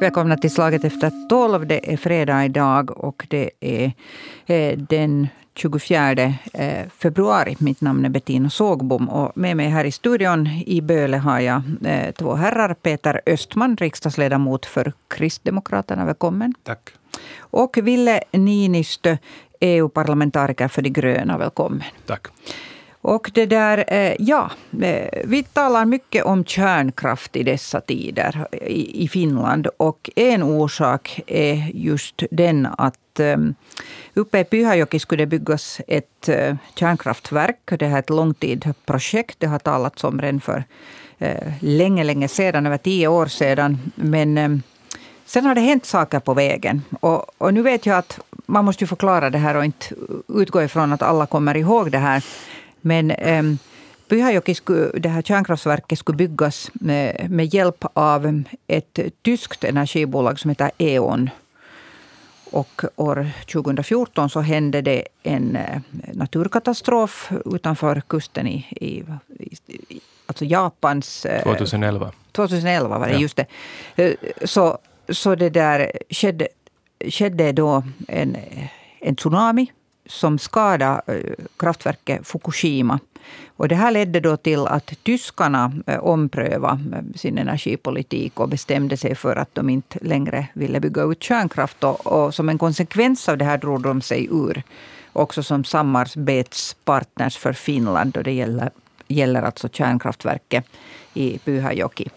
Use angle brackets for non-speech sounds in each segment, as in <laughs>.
Välkomna till Slaget efter tolv. Det är fredag idag och det är eh, den 24 eh, februari. Mitt namn är Bettina Sågbom och med mig här i studion i Böle har jag eh, två herrar. Peter Östman, riksdagsledamot för Kristdemokraterna. Välkommen. Tack. Och Ville Niinistö, EU-parlamentariker för de gröna. Välkommen. Tack. Och det där, eh, ja, eh, vi talar mycket om kärnkraft i dessa tider i Finland. Och en orsak är just den att eh, uppe i Pyhäjoki skulle det byggas ett kärnkraftverk. Det här är ett långtidsprojekt. Det har talats om redan för länge, länge sedan, över tio år sedan. Men sen har det hänt saker på vägen. Och, och nu vet jag att man måste förklara det här och inte utgå ifrån att alla kommer ihåg det här. Men um, Pyhäjoki skulle, det här kärnkraftverket skulle byggas med, med, hjälp av ett tyskt energibolag som heter E.ON. Och år 2014 så hände det en eh, naturkatastrof utanför kusten i, i, i alltså Japans... 2011. 2011 var det, ja. just det. Eh, så, så det där skedde, skedde då en, en tsunami som skadade eh, kraftverket Fukushima. Och det här ledde då till att tyskarna eh, omprövade eh, sin energipolitik och bestämde sig för att de inte längre ville bygga ut kärnkraft. Och, och som en konsekvens av det här drog de sig ur också som samarbetspartners för Finland. Och det gäller, gäller alltså kärnkraftverket i Pyhäjoki.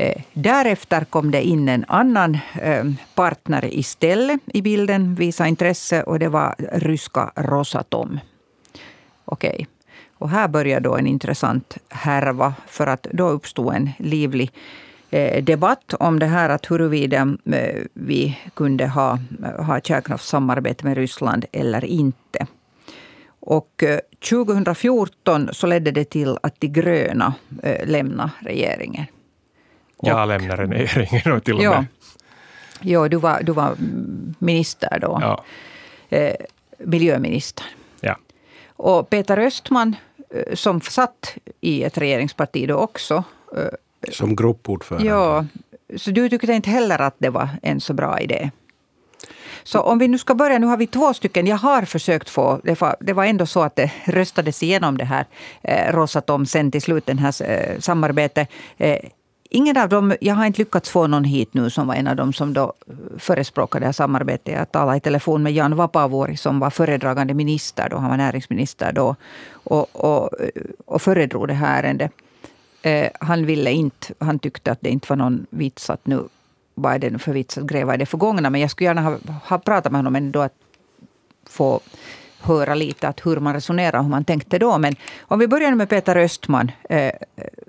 Eh, därefter kom det in en annan eh, partner istället i bilden, visa intresse och det var ryska Rosatom. Okej. Okay. Och här började då en intressant härva för att då uppstod en livlig eh, debatt om det här att huruvida vi kunde ha, ha kärnkraftssamarbete med Ryssland eller inte. Och 2014 så ledde det till att de gröna lämnade regeringen. Jag lämnade regeringen <laughs> till och med. Ja, du var, du var minister då. Ja. Eh, miljöminister. Ja. Och Peter Östman, eh, som satt i ett regeringsparti då också. Eh, som gruppordförande. Ja, så du tyckte inte heller att det var en så bra idé? Så om vi nu ska börja, nu har vi två stycken. Jag har försökt få, det var, det var ändå så att det röstades igenom det här eh, Rosatom sen till slut, det här eh, samarbetet. Eh, Ingen av dem, jag har inte lyckats få någon hit nu som var en av dem som då förespråkade det här samarbetet. Jag talade i telefon med Jan Vapaavuori som var föredragande minister då, han var näringsminister då. Och, och, och föredrog det här ärendet. Eh, han ville inte, han tyckte att det inte var någon vits att nu, vad är det för vits att gräva i det förgångna. Men jag skulle gärna ha, ha pratat med honom ändå att få höra lite att hur man resonerar, hur man tänkte då. Men om vi börjar med Peter Östman. Eh,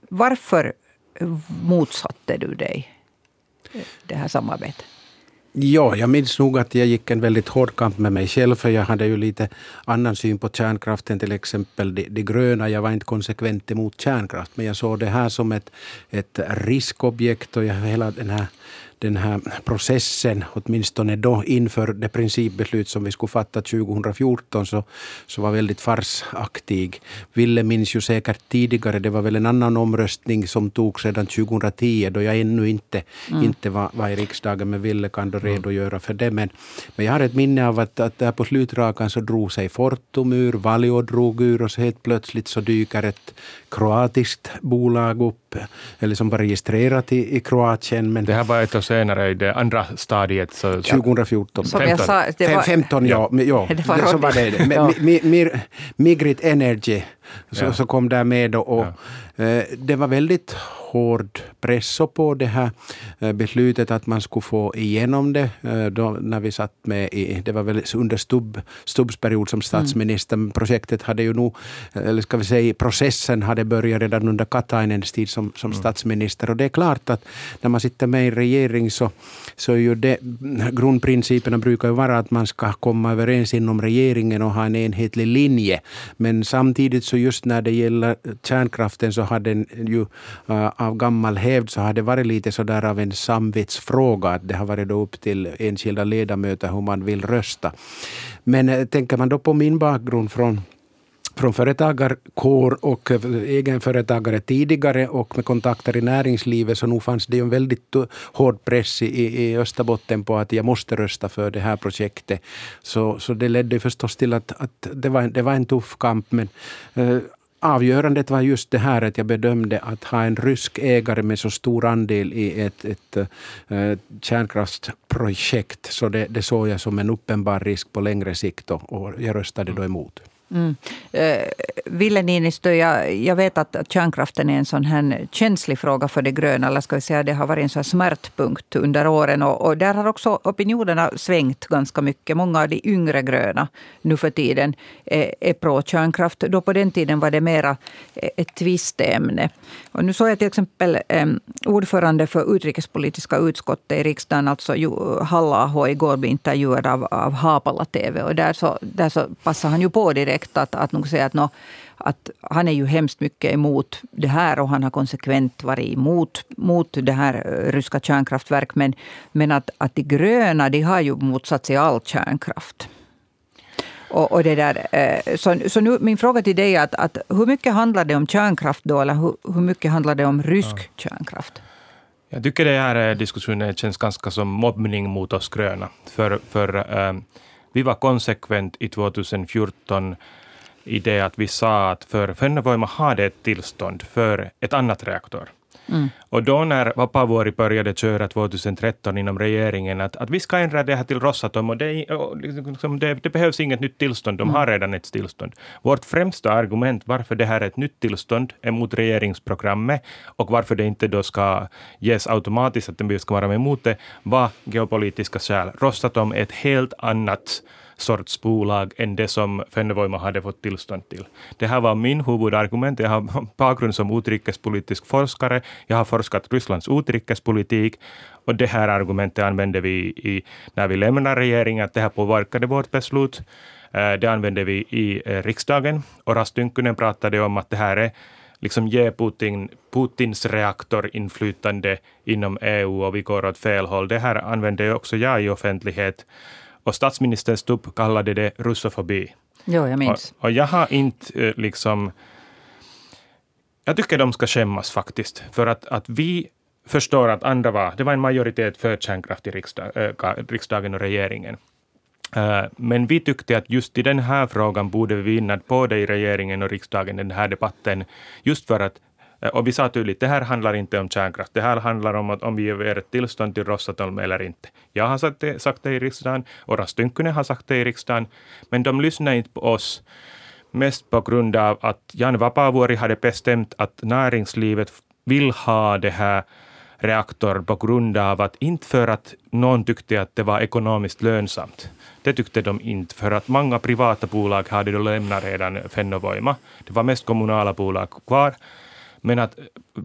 varför motsatte du dig det här samarbetet? Ja, jag minns nog att jag gick en väldigt hård kamp med mig själv, för jag hade ju lite annan syn på kärnkraften, till exempel de, det gröna. Jag var inte konsekvent emot kärnkraft, men jag såg det här som ett, ett riskobjekt och jag, hela den här den här processen, åtminstone då inför det principbeslut som vi skulle fatta 2014, så, så var väldigt farsaktig. Ville minns ju säkert tidigare, det var väl en annan omröstning som togs redan 2010, då jag ännu inte, mm. inte var, var i riksdagen, men Ville kan då mm. redogöra för det. Men, men jag har ett minne av att, att där på slutrakan så drog sig Fortum ur, Valio drog ur och så helt plötsligt så dyker ett kroatiskt bolag upp, eller som var registrerat i, i Kroatien. Men det här var ett år senare, i det andra stadiet. Så, 2014. Som 15. Sa, det var, 15, ja. ja. <laughs> Det var så var det. ja. Migrit Energy så, ja. så kom där med. Och, ja. eh, det var väldigt hård press på det här eh, beslutet att man skulle få igenom det. Eh, då, när vi satt med i, det var väl under Stubb, Stubbs period som statsminister. Mm. Projektet hade ju nog, eller ska vi säga processen hade börjat redan under Katainens tid som, som mm. statsminister. Och det är klart att när man sitter med i regering så, så är ju det, grundprinciperna brukar ju vara att man ska komma överens inom regeringen och ha en enhetlig linje. Men samtidigt så just när det gäller kärnkraften så har den ju uh, av gammal hävd så har det varit lite sådär av en samvetsfråga. Att det har varit då upp till enskilda ledamöter hur man vill rösta. Men eh, tänker man då på min bakgrund från från företagarkår och eh, egenföretagare tidigare och med kontakter i näringslivet så nog fanns det en väldigt eh, hård press i, i Österbotten på att jag måste rösta för det här projektet. Så, så det ledde förstås till att, att det, var, det var en tuff kamp. Men eh, avgörandet var just det här att jag bedömde att ha en rysk ägare med så stor andel i ett, ett, ett kärnkraftsprojekt, så det, det såg jag som en uppenbar risk på längre sikt och, och jag röstade då emot. Mm. Eh, Ville Niinistö, jag, jag vet att kärnkraften är en sån här känslig fråga för de gröna. Eller ska vi säga, det har varit en sån smärtpunkt under åren. Och, och, där har också opinionerna svängt ganska mycket. Många av de yngre gröna nu för tiden är, är pro-kärnkraft. Då på den tiden var det mera ett tvisteämne. Och nu såg jag till exempel eh, ordförande för utrikespolitiska utskottet i riksdagen, alltså Halla-aho, igår bli intervjuad av, av Hapala TV. Och där så, där så passade han ju på direkt att, att nog säga att, no, att han är ju hemskt mycket emot det här och han har konsekvent varit emot mot det här eh, ryska kärnkraftverk. Men, men att, att de gröna de har ju motsatt sig all kärnkraft. Och, och det där, eh, så, så nu, min fråga till dig är att, att hur mycket handlar det om kärnkraft då, eller hur, hur mycket handlar det om rysk ja. kärnkraft? Jag tycker det här eh, diskussionen känns ganska som mobbning mot oss gröna. För, för äh, vi var konsekvent i 2014 i det att vi sa att för Fennovoima hade ett tillstånd för ett annat reaktor. Mm. Och då när Vapavuori började köra 2013 inom regeringen att, att vi ska ändra det här till Rosatom och det, och liksom det, det behövs inget nytt tillstånd, de mm. har redan ett tillstånd. Vårt främsta argument varför det här är ett nytt tillstånd är mot regeringsprogrammet och varför det inte då ska ges automatiskt att vi ska vara emot det var geopolitiska skäl. Rosatom är ett helt annat sorts bolag än det som Fennovoima hade fått tillstånd till. Det här var min huvudargument. Jag har bakgrund som utrikespolitisk forskare. Jag har forskat Rysslands utrikespolitik och det här argumentet använde vi i, när vi lämnade regeringen, att det här påverkade vårt beslut. Eh, det använde vi i eh, riksdagen och Rastynkynen pratade om att det här är liksom ge Putin, Putins reaktorinflytande inom EU och vi går åt fel håll. Det här använde också jag i offentlighet. Och statsminister Stubb kallade det russofobi. Jo, jag minns. Och, och jag har inte eh, liksom... Jag tycker de ska skämmas faktiskt, för att, att vi förstår att andra var, det var en majoritet för kärnkraft i riksdag, äh, riksdagen och regeringen. Uh, men vi tyckte att just i den här frågan borde vi vinna både i regeringen och riksdagen den här debatten, just för att Eh, Eh, och vi sa tydligt, det här handlar inte om kärnkraft. Det här handlar om att om vi ger ett tillstånd till Rosatom eller inte. Jag har sagt det, sagt det i riksdagen och Rastynkynen har sagt det i riksdagen. Men de lyssnar inte på oss. Mest på grund av att Jan Vapaavuori hade bestämt att näringslivet vill ha det här reaktor på grund av att, inte för att någon tyckte att det var ekonomiskt lönsamt. Det tyckte de inte, för att många privata bolag hade då lämnat redan Fennovoima. Det var mest kommunala bolag kvar. Men att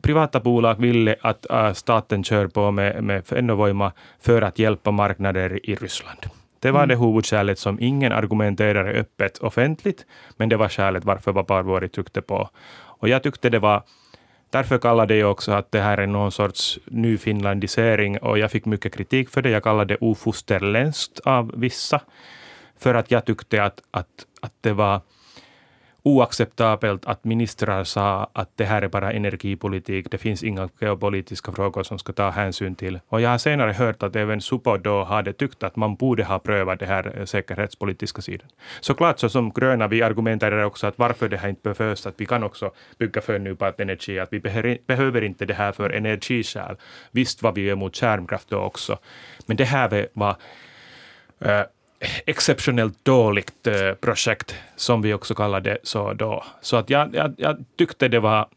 privata bolag ville att äh, staten kör på med, med Fennovoima för att hjälpa marknader i Ryssland. Det var mm. det huvudskälet som ingen argumenterade öppet offentligt, men det var skälet varför Vaparvuori tryckte på. Och jag tyckte det var Därför kallade jag också att det här är någon sorts nyfinlandisering och jag fick mycket kritik för det. Jag kallade det ofosterländskt av vissa, för att jag tyckte att, att, att det var oacceptabelt att ministrar sa att det här är bara energipolitik, det finns inga geopolitiska frågor som ska ta hänsyn till. Och jag har senare hört att även Supo då hade tyckt att man borde ha prövat det här eh, säkerhetspolitiska sidan. Såklart så som gröna, vi argumenterar också att varför det här inte behövs, att vi kan också bygga förnybar energi, att vi behöver inte det här för energiskäl. Visst var vi emot kärnkraft då också, men det här var äh, exceptionellt dåligt eh, projekt, som vi också kallade så då. Så att jag, jag, jag tyckte det var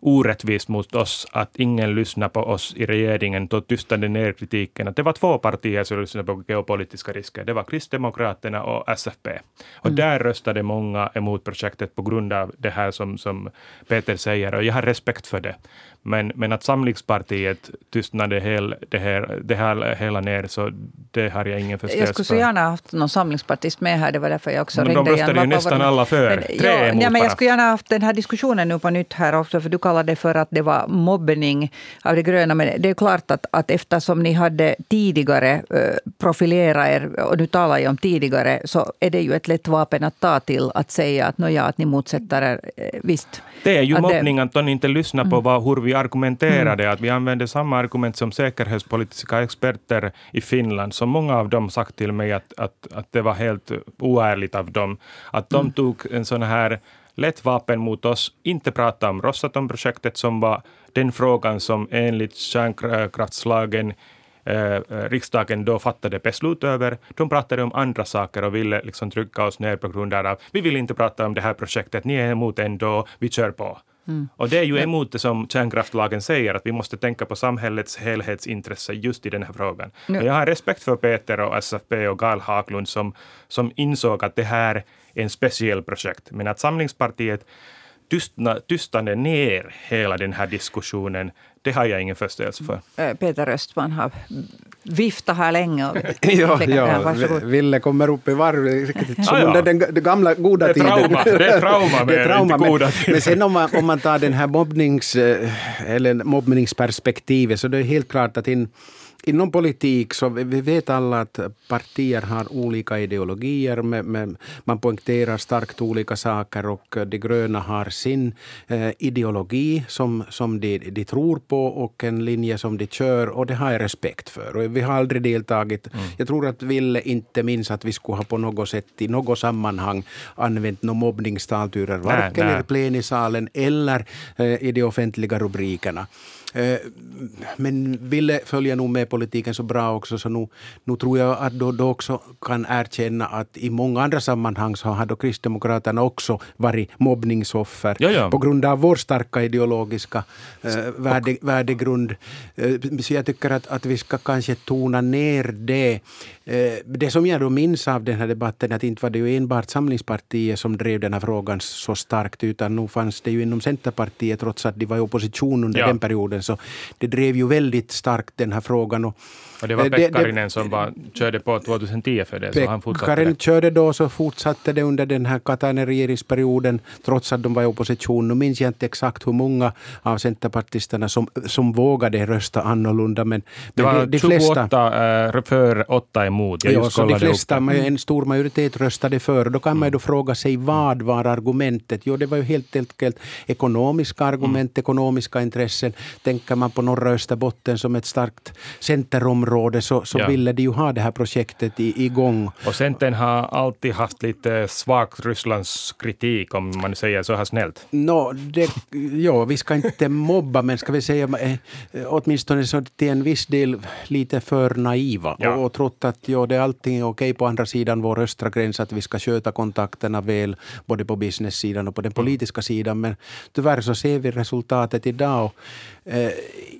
orättvist mot oss att ingen lyssnade på oss i regeringen, då tystade ner kritiken. Att det var två partier som lyssnade på geopolitiska risker. Det var Kristdemokraterna och SFP. Och mm. där röstade många emot projektet på grund av det här som, som Peter säger, och jag har respekt för det. Men, men att Samlingspartiet tystnade hel, det, här, det här hela ner, så det har jag ingen förståelse för. Jag skulle så gärna haft någon samlingspartist med här, det var därför jag också men ringde. De röstade ju nästan alla för, men, tre ja, emot ja, men Jag skulle gärna haft den här diskussionen nu på nytt här också, för du kallade för att det var mobbning av de gröna. Men det är klart att, att eftersom ni hade tidigare eh, profilerat er, och nu talar jag om tidigare, så är det ju ett lätt vapen att ta till att säga att, ja, att ni motsätter er. Eh, visst. Det är ju mobbning att de inte lyssnar på mm. vad, hur vi argumenterade. Mm. Att vi använde samma argument som säkerhetspolitiska experter i Finland, som många av dem sagt till mig att, att, att det var helt oärligt av dem. Att de mm. tog en sån här lätt vapen mot oss, inte prata om Rosatom-projektet som var den frågan som enligt kärnkraftslagen eh, riksdagen då fattade beslut över. De pratade om andra saker och ville liksom trycka oss ner på grund av vi vill inte prata om det här projektet, ni är emot ändå, vi kör på. Mm. Och det är ju emot det som kärnkraftlagen säger, att vi måste tänka på samhällets helhetsintresse just i den här frågan. Mm. Jag har respekt för Peter och SFP och Gal Haglund som, som insåg att det här är en speciell projekt, men att Samlingspartiet tystna, tystade ner hela den här diskussionen, det har jag ingen förståelse för. Eh, Peter Östman har viftat här länge. Och <laughs> ja, ja. Ville kommer upp i varv, som ah, under den, den gamla goda tiden. Trauma. Det är trauma det är trauma, men, goda men sen om man, om man tar den här mobbnings, eh, eller mobbningsperspektivet så det är helt klart att in, Inom politik så vi vet alla att partier har olika ideologier. Med, man poängterar starkt olika saker och de gröna har sin eh, ideologi som, som de, de tror på och en linje som de kör och det har jag respekt för. Och vi har aldrig deltagit. Mm. Jag tror att Ville inte minns att vi skulle ha på något sätt i något sammanhang använt några mobbningstalturer, varken i plenisalen eller eh, i de offentliga rubrikerna. Eh, men ville följa nog med politiken så bra också, så nu, nu tror jag att då, då också kan erkänna att i många andra sammanhang så har då Kristdemokraterna också varit mobbningsoffer ja, ja. på grund av vår starka ideologiska eh, värde, värdegrund. Eh, så jag tycker att, att vi ska kanske tona ner det. Eh, det som jag då minns av den här debatten, att inte var det ju enbart Samlingspartiet som drev den här frågan så starkt, utan nu fanns det ju inom Centerpartiet, trots att de var i opposition under ja. den perioden, så det drev ju väldigt starkt den här frågan. Och och det var Pekkarinen som bara körde på 2010 för det, så han fortsatte Pekkarinen körde då, så fortsatte det under den här Katainen-regeringsperioden, trots att de var i opposition. Nu minns jag inte exakt hur många av centerpartisterna som, som vågade rösta annorlunda, men, det var de, de 28 flesta, äh, för, 8 emot. Jag ja, så de flesta, mm. en stor majoritet röstade för. Då kan man ju då fråga sig, vad var argumentet? Jo, det var ju helt enkelt ekonomiska argument, mm. ekonomiska intressen. Tänker man på norra Österbotten som ett starkt centerområde område så, så ja. ville de ju ha det här projektet i, igång. Och Centern har alltid haft lite svagt Rysslands kritik, om man säger så här snällt. No, det, ja, vi ska inte mobba, men ska vi säga eh, åtminstone så till en viss del lite för naiva ja. och, och trott att ja, det allting är okej på andra sidan vår östra gräns, att vi ska sköta kontakterna väl, både på business-sidan och på den mm. politiska sidan. Men tyvärr så ser vi resultatet idag. Och, eh,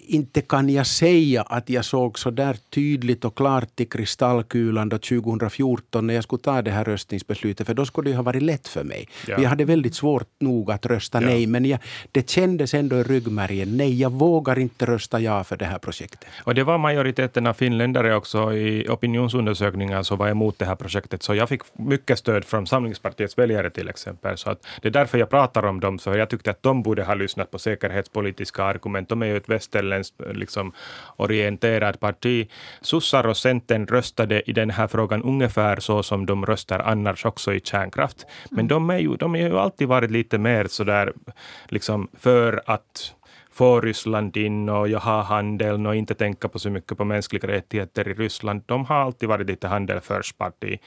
inte kan jag säga att jag såg så där tydligt och klart i kristallkulan då 2014 när jag skulle ta det här röstningsbeslutet, för då skulle det ha varit lätt för mig. Ja. Jag hade väldigt svårt nog att rösta ja. nej, men jag, det kändes ändå i ryggmärgen. Nej, jag vågar inte rösta ja för det här projektet. Och det var majoriteten av finländare också i opinionsundersökningar som var emot det här projektet, så jag fick mycket stöd från Samlingspartiets väljare till exempel. Så att det är därför jag pratar om dem, så jag tyckte att de borde ha lyssnat på säkerhetspolitiska argument. De är ju ett västerländskt liksom, orienterat parti. Sossar och Centern röstade i den här frågan ungefär så som de röstar annars också i kärnkraft. Men mm. de, är ju, de har ju alltid varit lite mer sådär liksom för att få Ryssland in och jag har handeln och inte tänka på så mycket på mänskliga rättigheter i Ryssland. De har alltid varit lite handel först parti.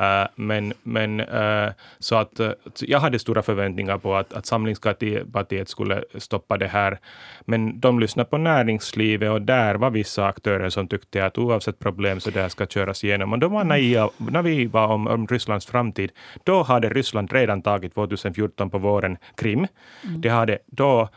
Uh, men, men uh, så att uh, jag hade stora förväntningar på att, att Samlingspartiet skulle stoppa det här. Men de lyssnade på näringslivet och där var vissa aktörer som tyckte att oavsett problem så det här ska köras igenom. Och de var naiva, naiva om, om Rysslands framtid. Då hade Ryssland redan tagit 2014 på våren Krim. Mm. Det hade då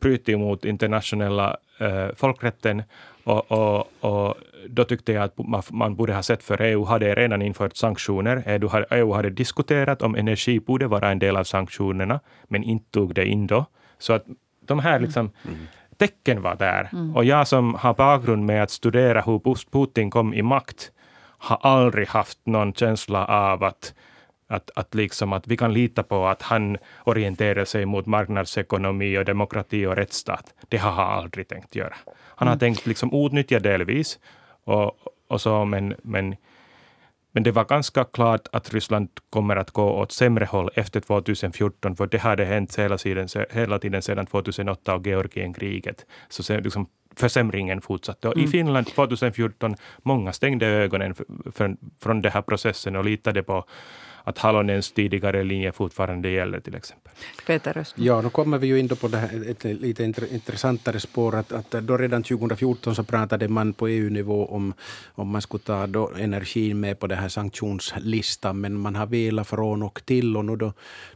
brutit mot internationella eh, folkrätten och, och, och, då tyckte jag att man borde ha sett för EU hade redan infört sanktioner. EU hade diskuterat om energi borde vara en del av sanktionerna, men inte tog det in då. Så att de här mm. liksom, mm. tecken var där. Mm. Och jag som har bakgrund med att studera hur Putin kom i makt har aldrig haft någon känsla av att Att, att, liksom att vi kan lita på att han orienterar sig mot marknadsekonomi och demokrati och rättsstat. Det har han aldrig tänkt göra. Han har mm. tänkt liksom utnyttja delvis, och, och så, men, men, men det var ganska klart att Ryssland kommer att gå åt sämre håll efter 2014, för det hade hänt hela tiden, hela tiden sedan 2008 och Georgienkriget. Så liksom försämringen fortsatte. Och mm. I Finland 2014, många stängde ögonen för, för, från den här processen och litade på att Halonens tidigare linje fortfarande gäller till exempel. Peter Östman. Ja, nu kommer vi ju in på det här, ett lite intressantare spår. Att, att då redan 2014 så pratade man på EU-nivå om, om man skulle ta då energin med på den här sanktionslistan. Men man har velat från och till och nu då,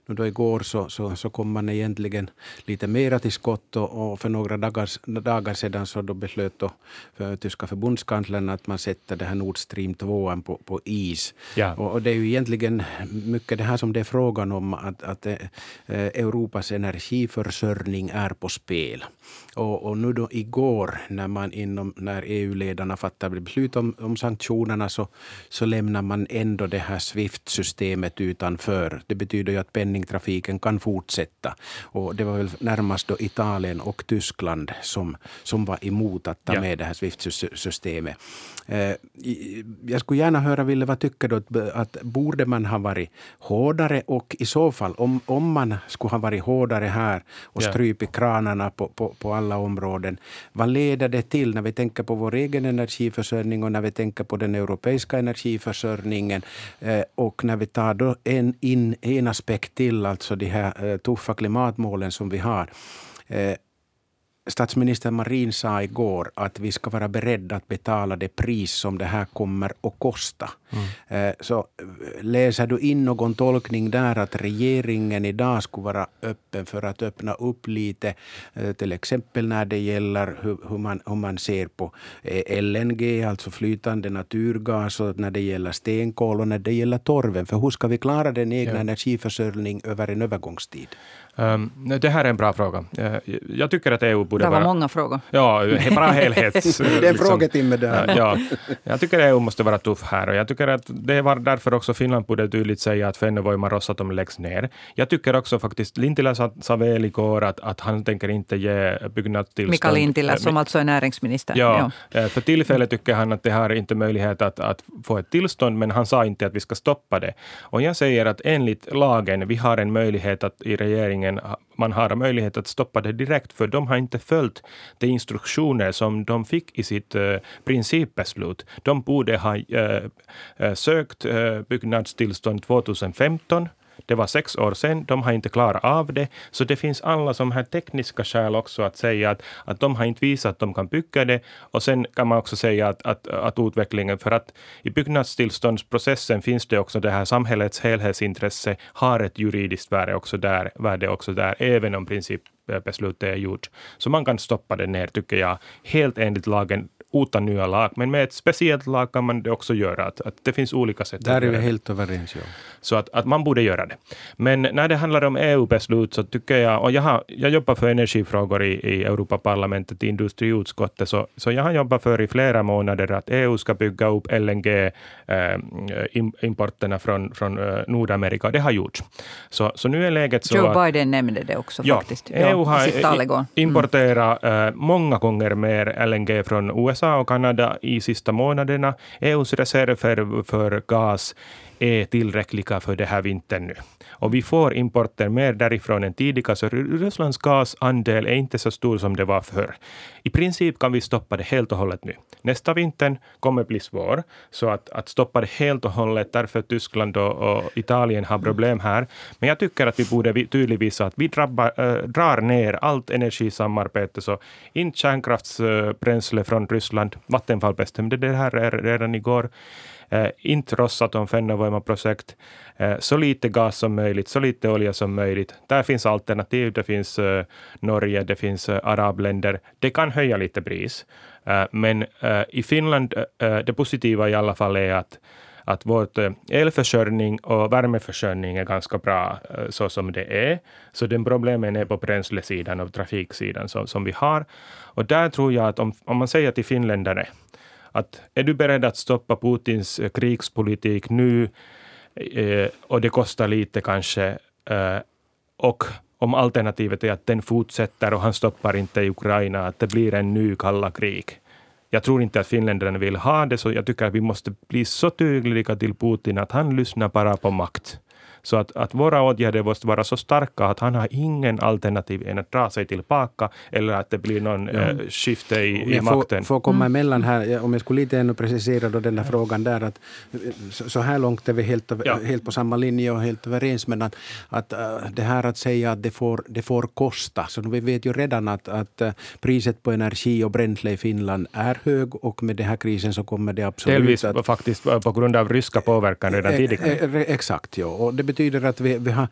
nu då igår så, så, så kom man egentligen lite mera till skott och, och för några dagar, dagar sedan så då beslöt då för tyska förbundskanslern att man sätter det här Nord Stream 2 på, på is. Ja. Och, och det är ju egentligen mycket det här som det är frågan om, att, att eh, Europas energiförsörjning är på spel. Och, och, nu då igår när, man inom, när EU-ledarna fattade beslut om, om sanktionerna så, så lämnar man ändå det här Swift-systemet utanför. Det betyder ju att penningtrafiken kan fortsätta. Och det var väl närmast då Italien och Tyskland som, som var emot att ta ja. med det här Swift-systemet. Eh, jag skulle gärna höra, Ville, vad tycker du? Att, att borde man ha varit hårdare och i så fall, om, om man skulle ha varit hårdare här och strypit kranarna på, på, på alla områden, vad leder det till när vi tänker på vår egen energiförsörjning och när vi tänker på den europeiska energiförsörjningen eh, och när vi tar då en, in en aspekt till, alltså de här eh, tuffa klimatmålen som vi har Statsminister Marin sa igår att vi ska vara beredda att betala det pris som det här kommer att kosta. Mm. Eh, så eh, läser du in någon tolkning där att regeringen idag skulle vara öppen för att öppna upp lite, eh, till exempel när det gäller hur, man, hur man ser på LNG, alltså flytande naturgas, och när det gäller stenkol och när det gäller torven. För hur ska vi klara den egna ja. energiförsörjning över en övergångstid? Um, det här är en bra fråga. Jag tycker att EU borde vara... Det var vara... många frågor. Ja, bra helhets... <laughs> det är en liksom, frågetimme där. Ja, jag tycker EU måste vara tuff här och jag tycker att det var därför också Finland borde tydligt säga att Fennovoima Rosatom läggs ner. Jag tycker också faktiskt, Lintilä sa väl igår att, att han tänker inte ge byggnadstillstånd. Mika Lintilä som alltså är näringsminister. Ja, ja. för tillfället tycker han att det har inte möjlighet att, att få ett tillstånd, men han sa inte att vi ska stoppa det. Och jag säger att enligt lagen, vi har en möjlighet att i regeringen man har möjlighet att stoppa det direkt, för de har inte följt de instruktioner som de fick i sitt eh, principbeslut. De borde ha eh, eh, sökt byggnadstillstånd 2015 det var sex år sedan, de har inte klarat av det. Så det finns alla som här tekniska skäl också att säga att, att de har inte visat att de kan bygga det. Och sen kan man också säga att, att, att utvecklingen, för att i byggnadstillståndsprocessen finns det också det här samhällets helhetsintresse har ett juridiskt värde också där, värde också där även om principbeslutet är gjort. Så man kan stoppa det ner, tycker jag, helt enligt lagen utan nya lag. Men med ett speciellt lag kan man det också göra. Att, att det finns olika sätt. Där är vi helt överens. Ja. Så att, att man borde göra det. Men när det handlar om EU-beslut så tycker jag, och jag, har, jag jobbar för energifrågor i, i Europaparlamentet, i industriutskottet, så, så jag har jobbat för i flera månader att EU ska bygga upp LNG-importerna eh, från, från eh, Nordamerika. Det har gjorts. Så, så nu är läget så Joe att, Biden nämnde det också ja, faktiskt. EU har mm. importerat mm. uh, många gånger mer LNG från USA USA och Kanada i sista månaderna. EUs reserver för gas är tillräckliga för det här vintern nu. Och vi får importer mer därifrån än tidigare, så Rysslands gasandel är inte så stor som det var förr. I princip kan vi stoppa det helt och hållet nu. Nästa vinter kommer bli svår, så att, att stoppa det helt och hållet, därför Tyskland och, och Italien har problem här. Men jag tycker att vi borde tydligt visa att vi drabbar, äh, drar ner allt energisamarbete, så inte kärnkraftsbränsle från Ryssland. Vattenfall bestämde det här redan igår. Eh, inte Rosatom Fennovoima-projekt, eh, så lite gas som möjligt, så lite olja som möjligt. Där finns alternativ, det finns eh, Norge, det finns eh, arabländer. Det kan höja lite pris, eh, men eh, i Finland, det positiva i alla fall är att att vår elförsörjning och värmeförsörjning är ganska bra så som det är. Så den problemen är på bränslesidan och trafiksidan som, som vi har. Och där tror jag att om, om man säger till finländare att är du beredd att stoppa Putins eh, krigspolitik nu Eh, och det kostar lite kanske. Eh, och om alternativet är att den fortsätter och han stoppar inte i Ukraina, att det blir en ny kalla krig. Jag tror inte att finländarna vill ha det, så jag tycker att vi måste bli så tydliga till Putin att han lyssnar bara på makt. Så att, att våra åtgärder måste vara så starka att han har ingen alternativ än att dra sig tillbaka eller att det blir någon ja. äh, skifte i, i makten. Får komma mm. emellan här, om jag skulle lite ännu precisera då den där frågan där, att så här långt är vi helt, ja. helt på samma linje och helt överens, men att, att äh, det här att säga att det får, det får kosta, så vi vet ju redan att, att äh, priset på energi och bränsle i Finland är hög och med den här krisen så kommer det absolut Delvis att... faktiskt på grund av ryska påverkan redan tidigare. Exakt, ja. Och det betyder att vi, vi har,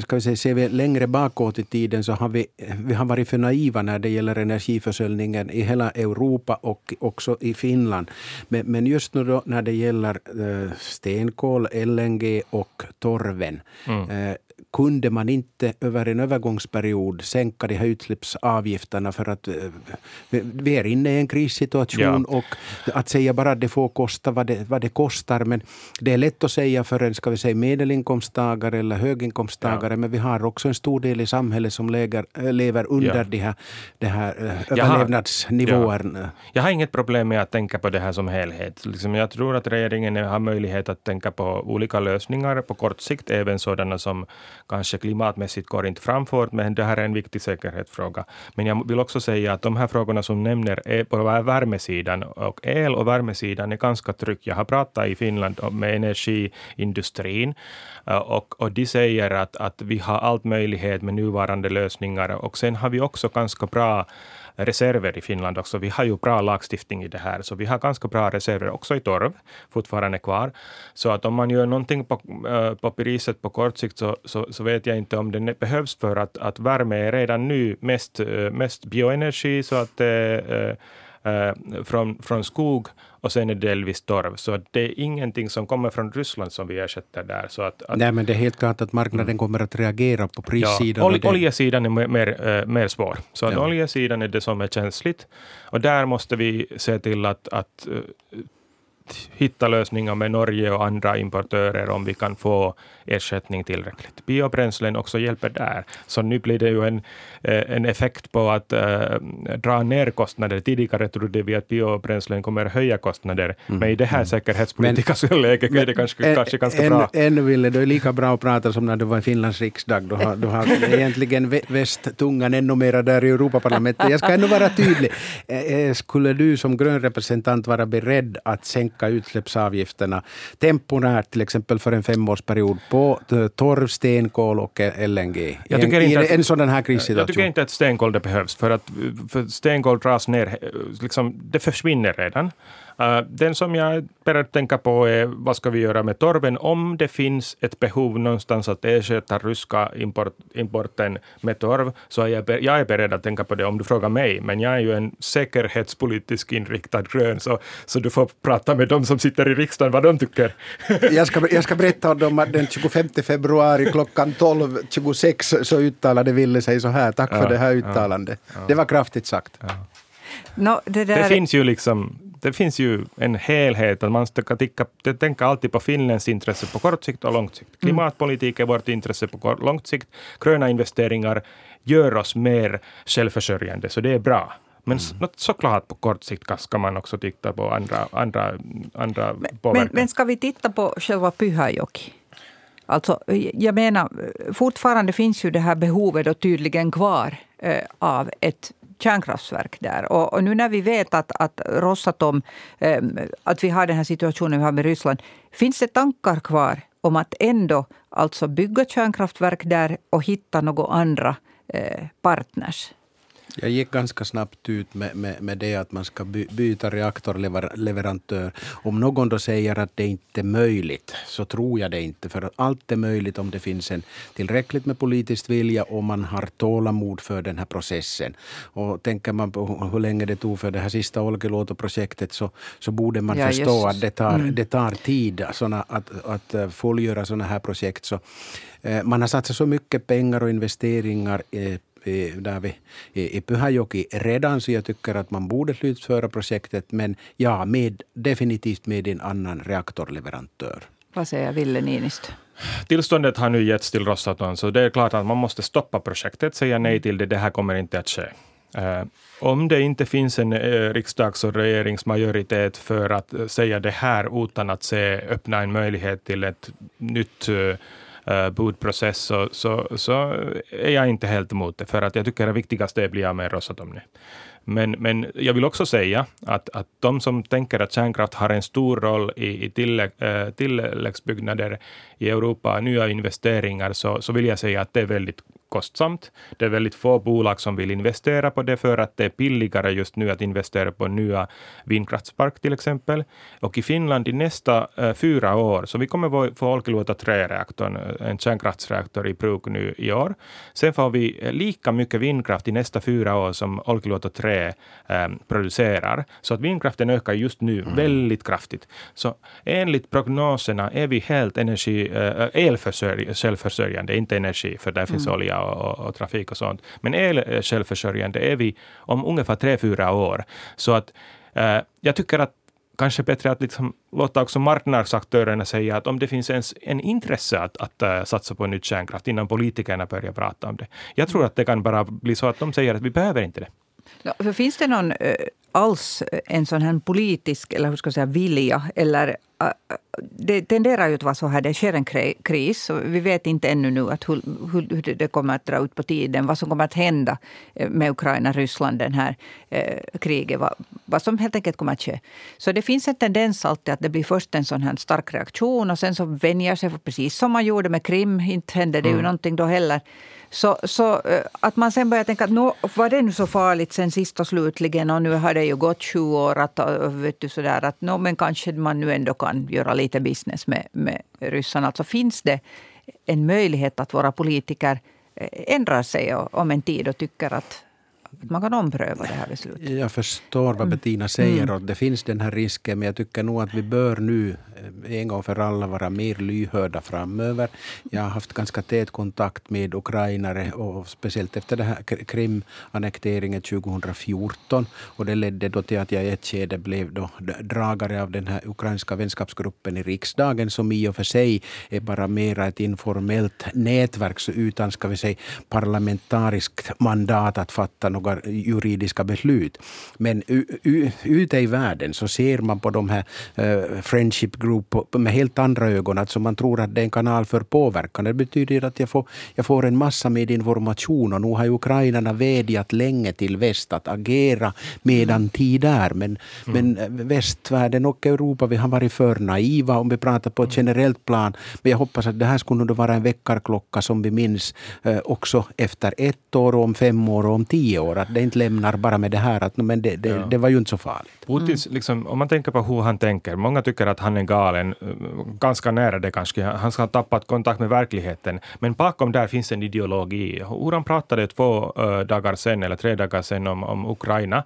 ska vi säga, ser vi längre bakåt i tiden så har vi, vi har varit för naiva när det gäller energiförsörjningen i hela Europa och också i Finland. Men, men just nu då när det gäller äh, stenkol, LNG och torven mm. Kunde man inte över en övergångsperiod sänka de här utsläppsavgifterna för att eh, vi är inne i en krissituation ja. och att säga bara att det får kosta vad det, vad det kostar. Men det är lätt att säga för en ska vi säga, medelinkomsttagare eller höginkomsttagare ja. men vi har också en stor del i samhället som lever, lever under ja. de här, de här eh, överlevnadsnivåerna. Ja. Jag har inget problem med att tänka på det här som helhet. Liksom jag tror att regeringen har möjlighet att tänka på olika lösningar på kort sikt, även sådana som kanske klimatmässigt går inte framför, men det här är en viktig säkerhetsfråga. Men jag vill också säga att de här frågorna som nämner är på värmesidan och el och värmesidan är ganska tryck. Jag har pratat i Finland med energiindustrin Eh, och, och de säger att, att vi har allt möjlighet med nuvarande lösningar och sen har vi också ganska bra reserver i Finland också. Vi har ju bra lagstiftning i det här, så vi har ganska bra reserver också i torv, fortfarande kvar. Så att om man gör någonting på, eh, på priset på kort sikt så, så, så, vet jag inte om det behövs för att, att värme är redan nu mest, eh, mest bioenergi, så att äh, från, från skog och sen är det delvis torv. Så det är ingenting som kommer från Ryssland som vi ersätter där. Så att, att Nej, men det är helt klart att marknaden mm. kommer att reagera på prissidan. Ja, ol, det... Oljesidan är mer, äh, mer svår. Så ja. oljesidan är det som är känsligt. Och där måste vi se till att, att hitta lösningar med Norge och andra importörer om vi kan få ersättning tillräckligt. Biobränslen också hjälper där. Så nu blir det ju en, eh, en effekt på att äh, dra ner kostnader. Tidigare trodde vi att biobränslen kommer höja kostnader, mm. men i det här mm. säkerhetspolitiska läget är det kanske, kanske ganska än, bra. Ännu ville det är lika bra att prata som när det var Finlands riksdag. Du har, du har egentligen väst tungan ännu mera där i Europaparlamentet. Jag ska ännu vara tydlig. Eh, skulle du som grön representant vara beredd att sänka utsläppsavgifterna temporärt, till exempel för en femårsperiod, på torv, stenkol och LNG. Jag tycker I, inte en, sån här krissituation. Jag tycker inte att stenkol det behövs, för att för stenkol dras ner, liksom, det försvinner redan. Uh, den som jag börjar tänka på är vad ska vi göra med torven om det finns ett behov någonstans att ersätta ryska import, importen med torv, så är jag, jag är beredd att tänka på det om du frågar mig. Men jag är ju en säkerhetspolitisk inriktad grön, så, så du får prata med dem som sitter i riksdagen vad de tycker. <laughs> jag, ska, jag ska berätta om dem att den 25 februari klockan 12.26 så uttalade Ville sig så här. Tack ja, för det här uttalandet. Ja, ja. Det var kraftigt sagt. No, det, där... det, finns ju liksom det finns ju en helhet. Att man ska ticka, tänka alltid på Finlands intresse på kort sikt och lång sikt. Mm. Klimatpolitik är vårt intresse på lång sikt. Gröna investeringar gör oss mer självförsörjande, så det är bra. Men mm. såklart på kort sikt ska man också titta på andra, andra, andra men, men, men ska vi titta på själva Pyhäjoki? Alltså, jag menar, fortfarande finns ju det här behovet då tydligen kvar eh, av ett kärnkraftverk där. Och, och, nu när vi vet att, att Rosatom, eh, att vi har den här situationen vi har med Ryssland. Finns det tankar kvar om att ändå alltså bygga kärnkraftverk där och hitta några andra eh, partners? Jag gick ganska snabbt ut med, med, med det att man ska by, byta reaktorleverantör. Om någon då säger att det inte är möjligt, så tror jag det inte. För allt är möjligt om det finns en tillräckligt med politisk vilja och man har tålamod för den här processen. Och tänker man på hur länge det tog för det här sista Olkiluoto-projektet så, så borde man ja, förstå just. att det tar, mm. det tar tid såna, att, att eh, fullgöra sådana här projekt. Så, eh, man har satsat så mycket pengar och investeringar eh, där vi, i, i Pyhäjoki redan, så jag tycker att man borde slutföra projektet. Men ja, med, definitivt med en annan reaktorleverantör. Vad säger Ville Niinistö? Tillståndet har nu getts till Rosatom, så det är klart att man måste stoppa projektet, säga nej till det, det här kommer inte att ske. Uh, om det inte finns en uh, riksdags och regeringsmajoritet för att uh, säga det här utan att se, öppna en möjlighet till ett nytt uh, budprocess, så, så, så är jag inte helt emot det, för att jag tycker det viktigaste är att bli av med Rosatom nu. Men, men jag vill också säga att, att de som tänker att kärnkraft har en stor roll i, i tillägg, eh, tilläggsbyggnader i Europa, nya investeringar, så, så vill jag säga att det är väldigt kostsamt. Det är väldigt få bolag som vill investera på det för att det är billigare just nu att investera på nya vindkraftspark till exempel. Och i Finland i nästa äh, fyra år, så vi kommer få Olkiluoto 3-reaktorn, eh, en kärnkraftsreaktor i bruk nu i år. Sen får vi eh, lika mycket vindkraft i nästa fyra år som Olkiluoto 3 äh, producerar. Så att vindkraften ökar just nu mm. väldigt kraftigt. Så enligt prognoserna är vi helt energi, äh, elförsörjande, inte energi, för där finns mm. olja och, och, trafik och sånt. Men el-självförsörjande eh, är vi om ungefär tre, fyra år. Så att eh, jag tycker att kanske bättre att liksom låta också marknadsaktörerna säga att om det finns ens en intresse att, att uh, satsa på nytt kärnkraft innan politikerna börjar prata om det. Jag tror att det kan bara bli så att de säger att vi behöver inte det. Ja, för finns det någon uh, alls en sån här politisk eller hur ska jag säga, vilja eller det tenderar ju att vara så här, det sker en kris. Och vi vet inte ännu nu att hur, hur, det kommer att dra ut på tiden. Vad som kommer att hända eh, med Ukraina, Ryssland, den här eh, kriget. Vad, vad som helt enkelt kommer att ske. Så det finns en tendens alltid att det blir först en sån här stark reaktion och sen så vänjer sig, precis som man gjorde med Krim. Inte hände det mm. ju någonting då heller. Så, så eh, att man sen börjar tänka att nå, var det nu så farligt sen sist och slutligen och nu har det ju gått sju år att, eh, vet du, sådär, att nå, men kanske man nu ändå kan göra lite business med, med ryssarna. Alltså finns det en möjlighet att våra politiker eh, ändrar sig om en tid och tycker att man kan ompröva det här beslutet. Jag förstår vad Bettina säger mm. och det finns den här risken men jag tycker nog att vi bör nu en gång för alla vara mer lyhörda framöver. Jag har haft ganska tät kontakt med ukrainare och speciellt efter den här Krim-annekteringen 2014 och det ledde då till att jag i ett skede blev då dragare av den här ukrainska vänskapsgruppen i riksdagen som i och för sig är bara mera ett informellt nätverk så utan ska vi säga parlamentariskt mandat att fatta några juridiska beslut. Men ute i världen så ser man på de här uh, friendship Group med helt andra ögon. Alltså man tror att det är en kanal för påverkan. Det betyder att jag får, jag får en massa med information och nu har ju ukrainarna vädjat länge till väst att agera medan tid är. Men, mm. men västvärlden och Europa, vi har varit för naiva om vi pratar på ett generellt plan. Men jag hoppas att det här skulle vara en väckarklocka som vi minns eh, också efter ett år, om fem år och om tio år. Att det inte lämnar bara med det här att men det, det, ja. det var ju inte så farligt. Putins, liksom, om man tänker på hur han tänker, många tycker att han är galen, ganska nära det kanske. Han ska ha tappat kontakt med verkligheten. Men bakom där finns en ideologi. Hur han pratade två uh, dagar sen, eller tre dagar sen om, om Ukraina,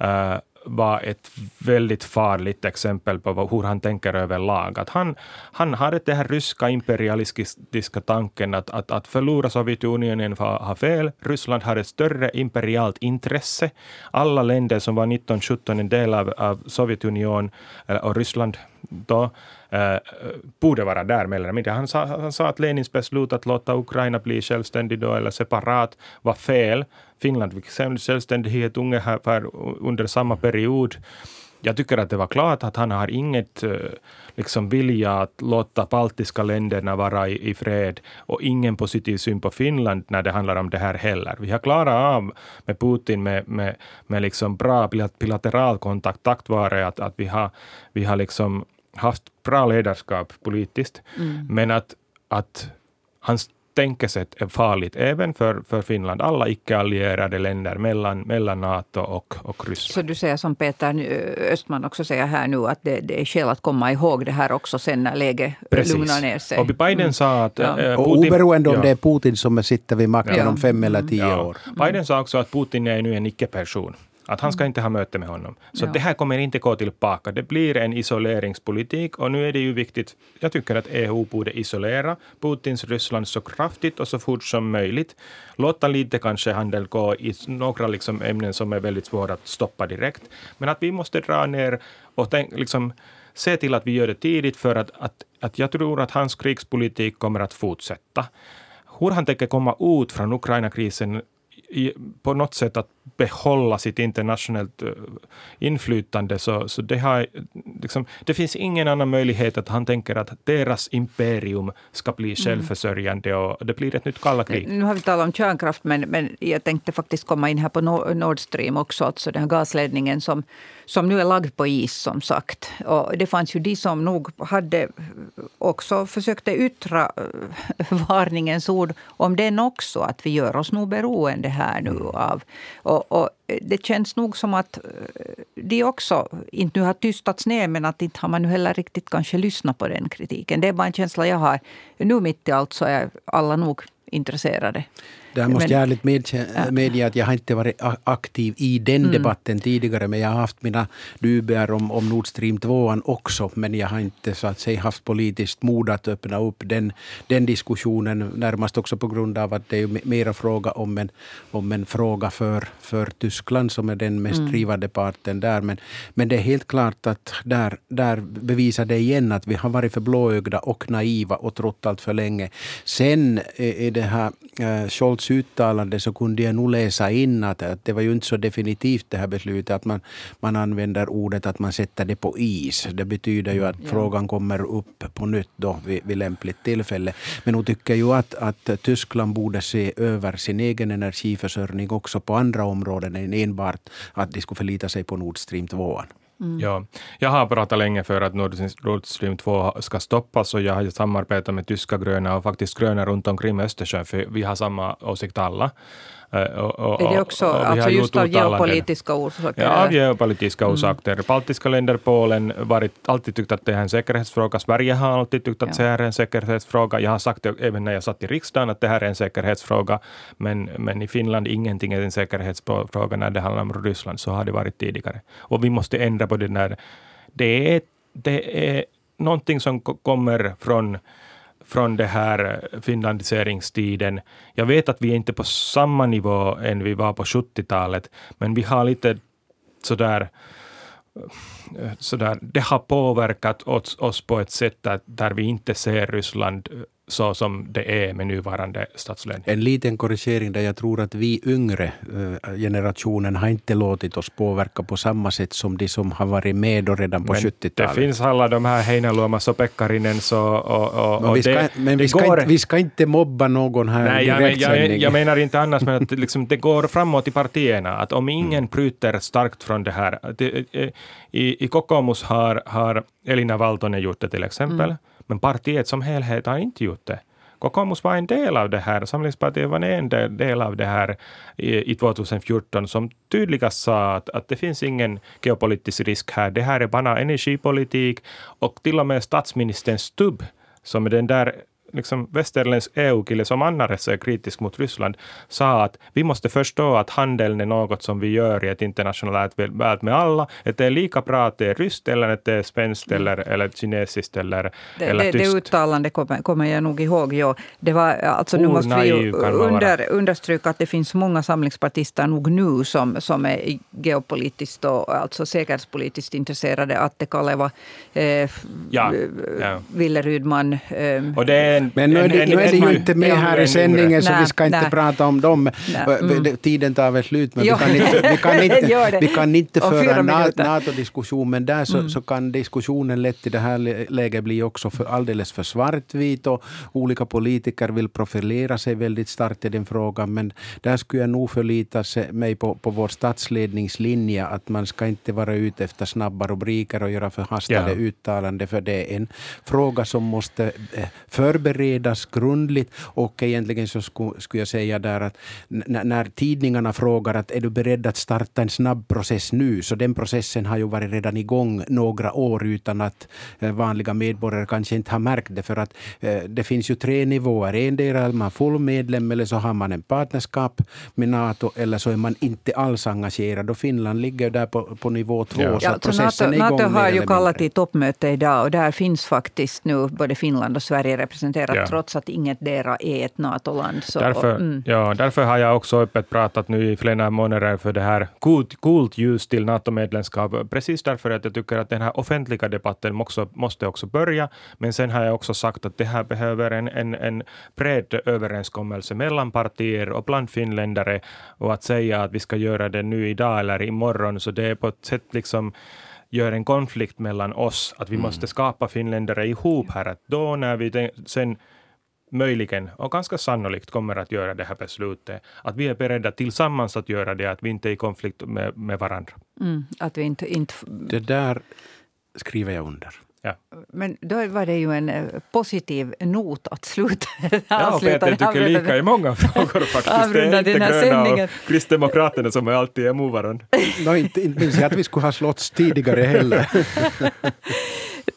uh, var ett väldigt farligt exempel på hur han tänker överlag. Att han, han hade den här ryska imperialistiska tanken att, att, att förlora Sovjetunionen var ha fel. Ryssland har ett större imperialt intresse. Alla länder som var 1917 en del av, av Sovjetunionen och Ryssland då, eh, borde vara där mer eller mindre. Han sa, han sa att Lenins beslut att låta Ukraina bli självständig då, eller separat var fel. Finland fick självständighet ungefär under samma period. Jag tycker att det var klart att han har inget eh, liksom, vilja att låta baltiska länderna vara i, i, fred och ingen positiv syn på Finland när det handlar om det här heller. Vi har klarat av med Putin med, med, med liksom bra bilateral kontakt tack vare att, att vi har, vi har liksom haft bra ledarskap politiskt. Mm. Men att, att hans tänkesätt är farligt även för, för Finland, alla icke-allierade länder mellan, mellan Nato och, och Ryssland. Så du säger som Peter Östman också säger här nu att det, det är skäl att komma ihåg det här också sen när läget Precis. lugnar ner sig. Och Biden mm. sa att... Ja. Äh, Putin, och oberoende om ja. det är Putin som sitter vid makten ja. om fem eller tio ja. år. Biden sa också att Putin är nu en icke-person. Att han ska mm. inte ha möte med honom. Så ja. det här kommer inte gå tillbaka. Det blir en isoleringspolitik och nu är det ju viktigt. Jag tycker att EU borde isolera Putins Ryssland så kraftigt och så fort som möjligt. Låta lite kanske handel gå i några liksom ämnen som är väldigt svåra att stoppa direkt. Men att vi måste dra ner och tänk, liksom, se till att vi gör det tidigt för att, att att jag tror att hans krigspolitik kommer att fortsätta. Hur han tänker komma ut från Ukraina-krisen på något sätt att behålla sitt internationellt eh, inflytande, så, så det, har, liksom, det finns ingen annan möjlighet att han tänker att deras imperium ska bli mm. självförsörjande och det blir ett nytt kalla krig. Nu har vi talat om kärnkraft, men, men jag tänkte faktiskt komma in här på Nord Stream också, alltså den här gasledningen som, som nu är lagd på is som sagt. Och det fanns ju de som nog hade också försökte yttra eh, <laughs> varningens ord om den också, att vi gör oss nog beroende här nu mm. av. Och, och, eh, det känns nog som att eh, de också inte nu har tystats ner, men att inte har man nu heller riktigt kanske lyssnat på den kritiken. Det är bara en känsla jag har. Nu mitt i allt så är alla nog intresserade. Där måste men, jag ärligt medge, medge att jag har inte varit aktiv i den mm. debatten tidigare, men jag har haft mina dubier om, om Nord Stream 2 också, men jag har inte så att säga haft politiskt mod att öppna upp den, den diskussionen, närmast också på grund av att det är mera fråga om en, om en fråga för, för Tyskland som är den mest mm. drivande parten där. Men, men det är helt klart att där, där bevisar det igen att vi har varit för blåögda och naiva och trott allt för länge. Sen är det här äh, Scholz Scholz uttalande så kunde jag nog läsa in att, att det var ju inte så definitivt det här beslutet att man, man använder ordet att man sätter det på is. Det betyder ju att ja. frågan kommer upp på nytt då vid, vid lämpligt tillfälle. Men hon tycker ju att, att Tyskland borde se över sin egen energiförsörjning också på andra områden än enbart att de skulle förlita sig på Nord Stream 2. Mm. Ja, jag har pratat länge för att Nord Stream 2 ska stoppas och jag har samarbetat med tyska gröna och faktiskt gröna runt omkring Östersjön, för vi har samma åsikt alla. Och, är det också alltså just av geopolitiska orsaker? Ja, av geopolitiska mm. orsaker. Baltiska länder, Polen, varit, alltid tyckt att det är en säkerhetsfråga. Sverige har alltid tyckt att ja. det här är en säkerhetsfråga. Jag har sagt det även när jag satt i riksdagen att det här är en säkerhetsfråga. Men, men i Finland ingenting är en säkerhetsfråga när det handlar om Ryssland. Så har det varit tidigare. Och vi måste ändra på det där. Det är, det är någonting som kommer från från det här eh, finlandiseringstiden. Jag vet att vi är inte på samma nivå än vi var på 70-talet, men vi har lite sådär eh, sådär, det har påverkat oss, oss på ett sätt där, där vi inte ser Ryssland eh, så som det är med nuvarande statsledning. En liten korrigering där jag tror att vi yngre äh, generationen har inte låtit oss påverka på samma sätt som de som har varit med då redan på 70-talet. Det finns alla de här Heinäluomas och Pekkarinens och, och, och, men vi ska, det, men vi ska, går... inte, vi ska inte mobba någon här Nej, jag, jag, jag, menar inte annars, men att liksom, det går framåt i partierna. Att om ingen mm. bryter starkt från det här. Det, i, I Kokoomus har, har Elina Valtonen gjort det till exempel. Mm. Men partiet som helhet har inte gjort det. Kokoomus var en del av det här, Samlingspartiet var en del av det här i, i 2014 som tydligast sa att, att det finns ingen geopolitisk risk här. Det här är bara energipolitik och till och med statsministerns Stubb som är den där liksom västerländsk EU-kille som annars är kritisk mot Ryssland sa att vi måste förstå att handeln är något som vi gör i ett internationellt värld med alla. Att det är lika bra att det är ryskt eller att det är svenskt mm. eller, eller kinesiskt eller, det, eller det, tyskt. Det uttalandet kommer, kommer jag nog ihåg. Ja. Det var, alltså, nu måste vi ju under, understryka att det finns många samlingspartister nog nu som, som är geopolitiskt och alltså säkerhetspolitiskt intresserade. Atte Kaleva, eh, ja, ja. Wille Rydman. Eh, och det är men nu är, det, nu är det ju inte med här i sändningen så vi ska inte prata om dem. Mm. Tiden tar väl slut men vi kan inte, vi kan <laughs> inte, vi kan inte föra NATO-diskussion men där så, mm. så kan diskussionen lätt i det här läget bli också för, alldeles för svartvit och olika politiker vill profilera sig väldigt starkt i den frågan men där skulle jag nog förlita mig på, på vår statsledningslinje att man ska inte vara ute efter snabba rubriker och göra förhastade ja. uttalanden för det är en fråga som måste eh, förberedas förberedas grundligt och egentligen så skulle, skulle jag säga där att när tidningarna frågar att är du beredd att starta en snabb process nu, så den processen har ju varit redan igång några år utan att eh, vanliga medborgare kanske inte har märkt det för att eh, det finns ju tre nivåer. En del är man full medlem eller så har man en partnerskap med NATO eller så är man inte alls engagerad och Finland ligger där på, på nivå två. Ja. Så ja, processen NATO, är igång NATO har ju kallat till toppmöte idag och där finns faktiskt nu både Finland och Sverige representerat accepterat ja. trots att inget dera är ett NATO-land. därför, mm. ja, därför har jag också öppet pratat nu i flera månader för det här coolt, coolt ljus till NATO-medlemskap. Precis därför att jag tycker att den här offentliga debatten också, måste också börja. Men sen har jag också sagt att det här behöver en, en, en bred överenskommelse mellan partier och bland finländare. Och att säga att vi ska göra det nu idag eller imorgon, så det är på ett sätt liksom gör en konflikt mellan oss, att vi mm. måste skapa finländare ihop här. Att då när vi sen möjligen och ganska sannolikt kommer att göra det här beslutet, att vi är beredda tillsammans att göra det, att vi inte är i konflikt med, med varandra. Mm, att vi inte, inte... Det där skriver jag under. Ja. Men då var det ju en eh, positiv not att sluta <laughs> Ja, Peter tycker lika i många frågor faktiskt. Det är inte Gröna och Kristdemokraterna som är alltid emot varandra. <laughs> no, inte, inte minns jag att vi skulle ha slått tidigare heller. <laughs>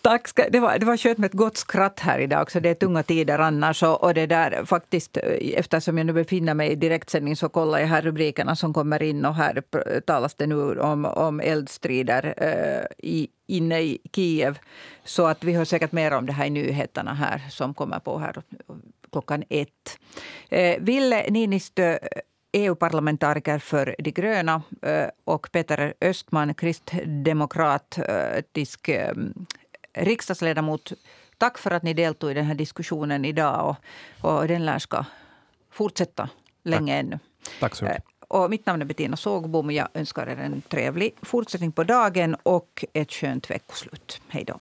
Tack. Det var, det var skönt med ett gott skratt här idag också. Det är tunga tider annars. Och, och det där faktiskt, eh, eftersom jag nu befinner mig i direktsändning så kollar jag här rubrikerna som kommer in och här talas det nu om, om eldstrider eh, i, inne i Kiev. Så att vi hör säkert mer om det här i nyheterna här som kommer på här klockan ett. Eh, Ville Niinistö eh, EU-parlamentariker för De gröna eh, och Peter Östman, kristdemokratisk eh, riksdagsledamot. Tack för att ni deltog i den här diskussionen idag. Och, och den lär ska fortsätta länge Tack. ännu. Tack så mycket. Eh, och mitt namn är Bettina Sågbom. Jag önskar er en trevlig fortsättning på dagen och ett skönt veckoslut. Hej då.